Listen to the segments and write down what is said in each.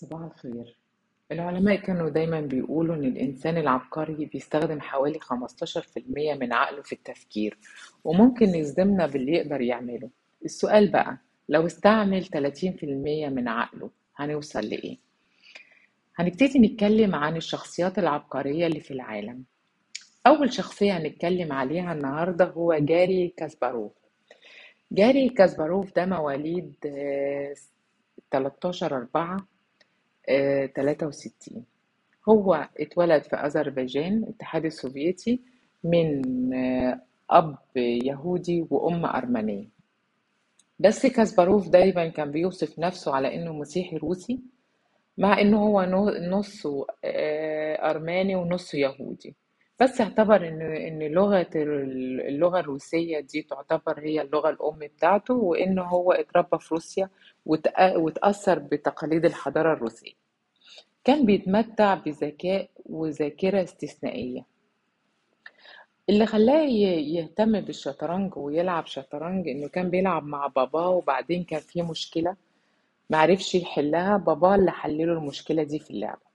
صباح الخير. العلماء كانوا دايما بيقولوا إن الإنسان العبقري بيستخدم حوالي 15% من عقله في التفكير وممكن يصدمنا باللي يقدر يعمله. السؤال بقى لو استعمل 30% من عقله هنوصل لإيه؟ هنبتدي نتكلم عن الشخصيات العبقرية اللي في العالم. أول شخصية هنتكلم عليها النهاردة هو جاري كاسباروف. جاري كاسباروف ده مواليد آه، 13 4 63 هو اتولد في أذربيجان الاتحاد السوفيتي من آه، أب يهودي وأم أرمنية. بس كاسباروف دايما كان بيوصف نفسه على إنه مسيحي روسي مع إنه هو نصه آه، أرماني ونصه يهودي. بس اعتبر إن إن لغة ال- اللغة الروسية دي تعتبر هي اللغة الأم بتاعته وإنه هو اتربى في روسيا وتأثر بتقاليد الحضارة الروسية. كان بيتمتع بذكاء وذاكرة استثنائية. اللي خلاه يهتم بالشطرنج ويلعب شطرنج إنه كان بيلعب مع باباه وبعدين كان في مشكلة معرفش يحلها باباه اللي حلله المشكلة دي في اللعبة.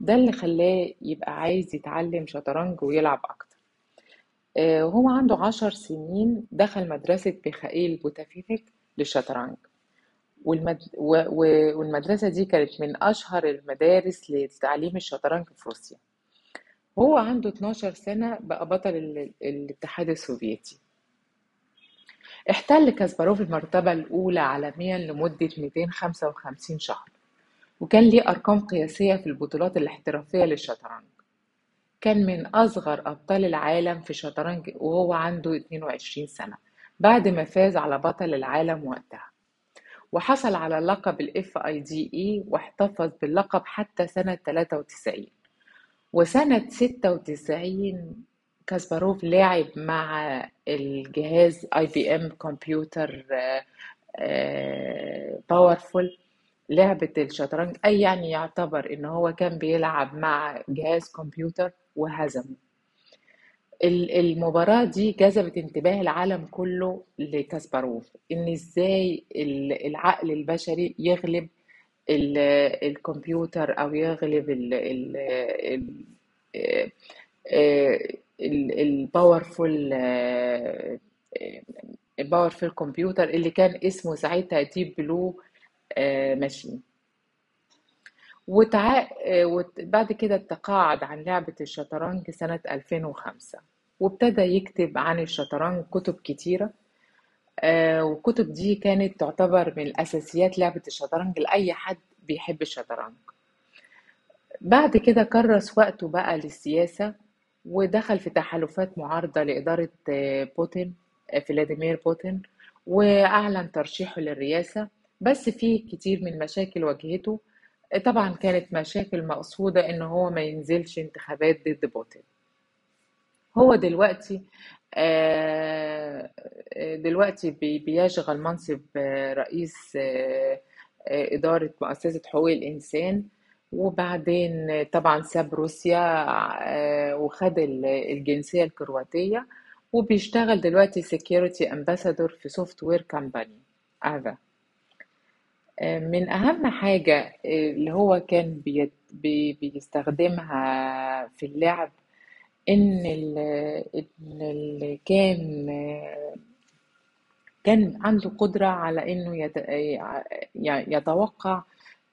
ده اللي خلاه يبقى عايز يتعلم شطرنج ويلعب أكتر. آه، وهو عنده عشر سنين دخل مدرسة ميخائيل بوتافيفيك للشطرنج. والمد... و... و... والمدرسة دي كانت من أشهر المدارس لتعليم الشطرنج في روسيا. وهو عنده 12 سنة بقى بطل ال... الاتحاد السوفيتي. احتل كاسباروف المرتبة الأولى عالميا لمدة 255 شهر. وكان ليه أرقام قياسية في البطولات الاحترافية للشطرنج. كان من أصغر أبطال العالم في الشطرنج وهو عنده 22 سنة بعد ما فاز على بطل العالم وقتها. وحصل على لقب دي اي واحتفظ باللقب حتى سنة 93 وسنة 96 كاسباروف لعب مع الجهاز IBM كمبيوتر powerful لعبة الشطرنج أي يعني يعتبر إن هو كان بيلعب مع جهاز كمبيوتر وهزمه. ال- المباراة دي جذبت انتباه العالم كله لكاسباروف إن إزاي ال- العقل البشري يغلب ال- الكمبيوتر أو يغلب ال ال ال ال powerful ال powerful computer اللي كان اسمه ساعتها Deep Blue machine وتع... وبعد كده تقاعد عن لعبة الشطرنج سنة 2005 وابتدى يكتب عن الشطرنج كتب كتيرة. آه، والكتب دي كانت تعتبر من الأساسيات لعبة الشطرنج لأي حد بيحب الشطرنج. بعد كده كرس وقته بقى للسياسة ودخل في تحالفات معارضة لإدارة آه، بوتين آه، فلاديمير بوتين وأعلن ترشيحه للرئاسة. بس في كتير من مشاكل واجهته. آه، طبعا كانت مشاكل مقصودة إن هو ما ينزلش انتخابات ضد بوتين. هو دلوقتي آه، آه، دلوقتي بي- بيشغل منصب رئيس إدارة مؤسسة حقوق الإنسان. وبعدين طبعا ساب روسيا وخد ال- الجنسية الكرواتية. وبيشتغل دلوقتي security ambassador في software company هذا من أهم حاجة اللي هو كان بي- بي- بيستخدمها في اللعب إن ال- إن اللي كان كان عنده قدرة على إنه يتوقع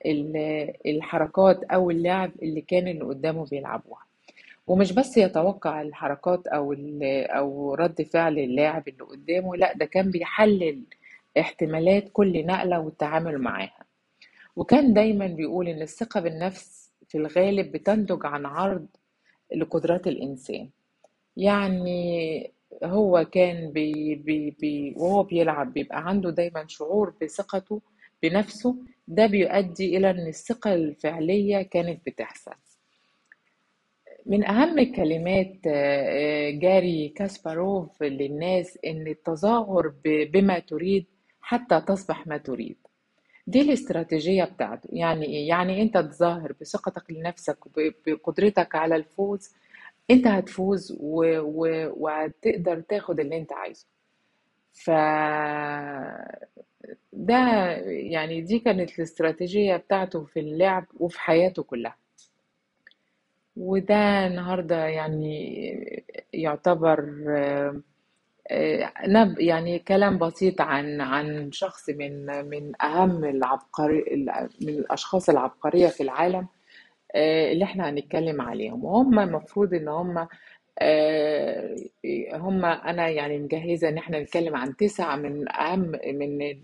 ال- الحركات أو اللعب اللي كان اللي قدامه بيلعبوها. ومش بس يتوقع الحركات أو أو رد فعل اللاعب اللي قدامه لأ ده كان بيحلل احتمالات كل نقلة والتعامل معاها. وكان دايما بيقول إن الثقة بالنفس في الغالب بتنتج عن عرض لقدرات الإنسان. يعني هو كان بي بي بي وهو بيلعب بيبقى عنده دايما شعور بثقته بنفسه. ده بيؤدي إلى إن الثقة الفعلية كانت بتحصل. من أهم كلمات آه، آه، جاري كاسباروف للناس إن التظاهر بما تريد حتى تصبح ما تريد. دي الاستراتيجية بتاعته. يعني إيه؟ يعني أنت تظاهر بثقتك لنفسك وبقدرتك على الفوز أنت هتفوز و... و... وهتقدر تاخد اللي أنت عايزه. ف ده يعني دي كانت الاستراتيجية بتاعته في اللعب وفي حياته كلها. وده النهاردة يعني يعتبر نب يعني كلام بسيط عن عن شخص من من أهم العبقري من الأشخاص العبقرية في العالم آه، اللي إحنا هنتكلم عليهم. وهم المفروض إن هم آه، هم أنا يعني مجهزة إن إحنا نتكلم عن تسعة من أهم من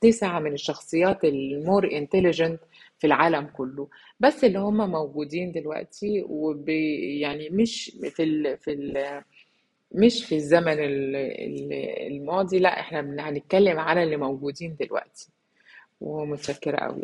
تسعة من الشخصيات المور انتليجنت في العالم كله. بس اللي هم موجودين دلوقتي وب يعني مش في ال في ال مش في الزمن ال- ال- الماضي لا إحنا بن- هنتكلم على اللي موجودين دلوقتي. ومتشكرة قوي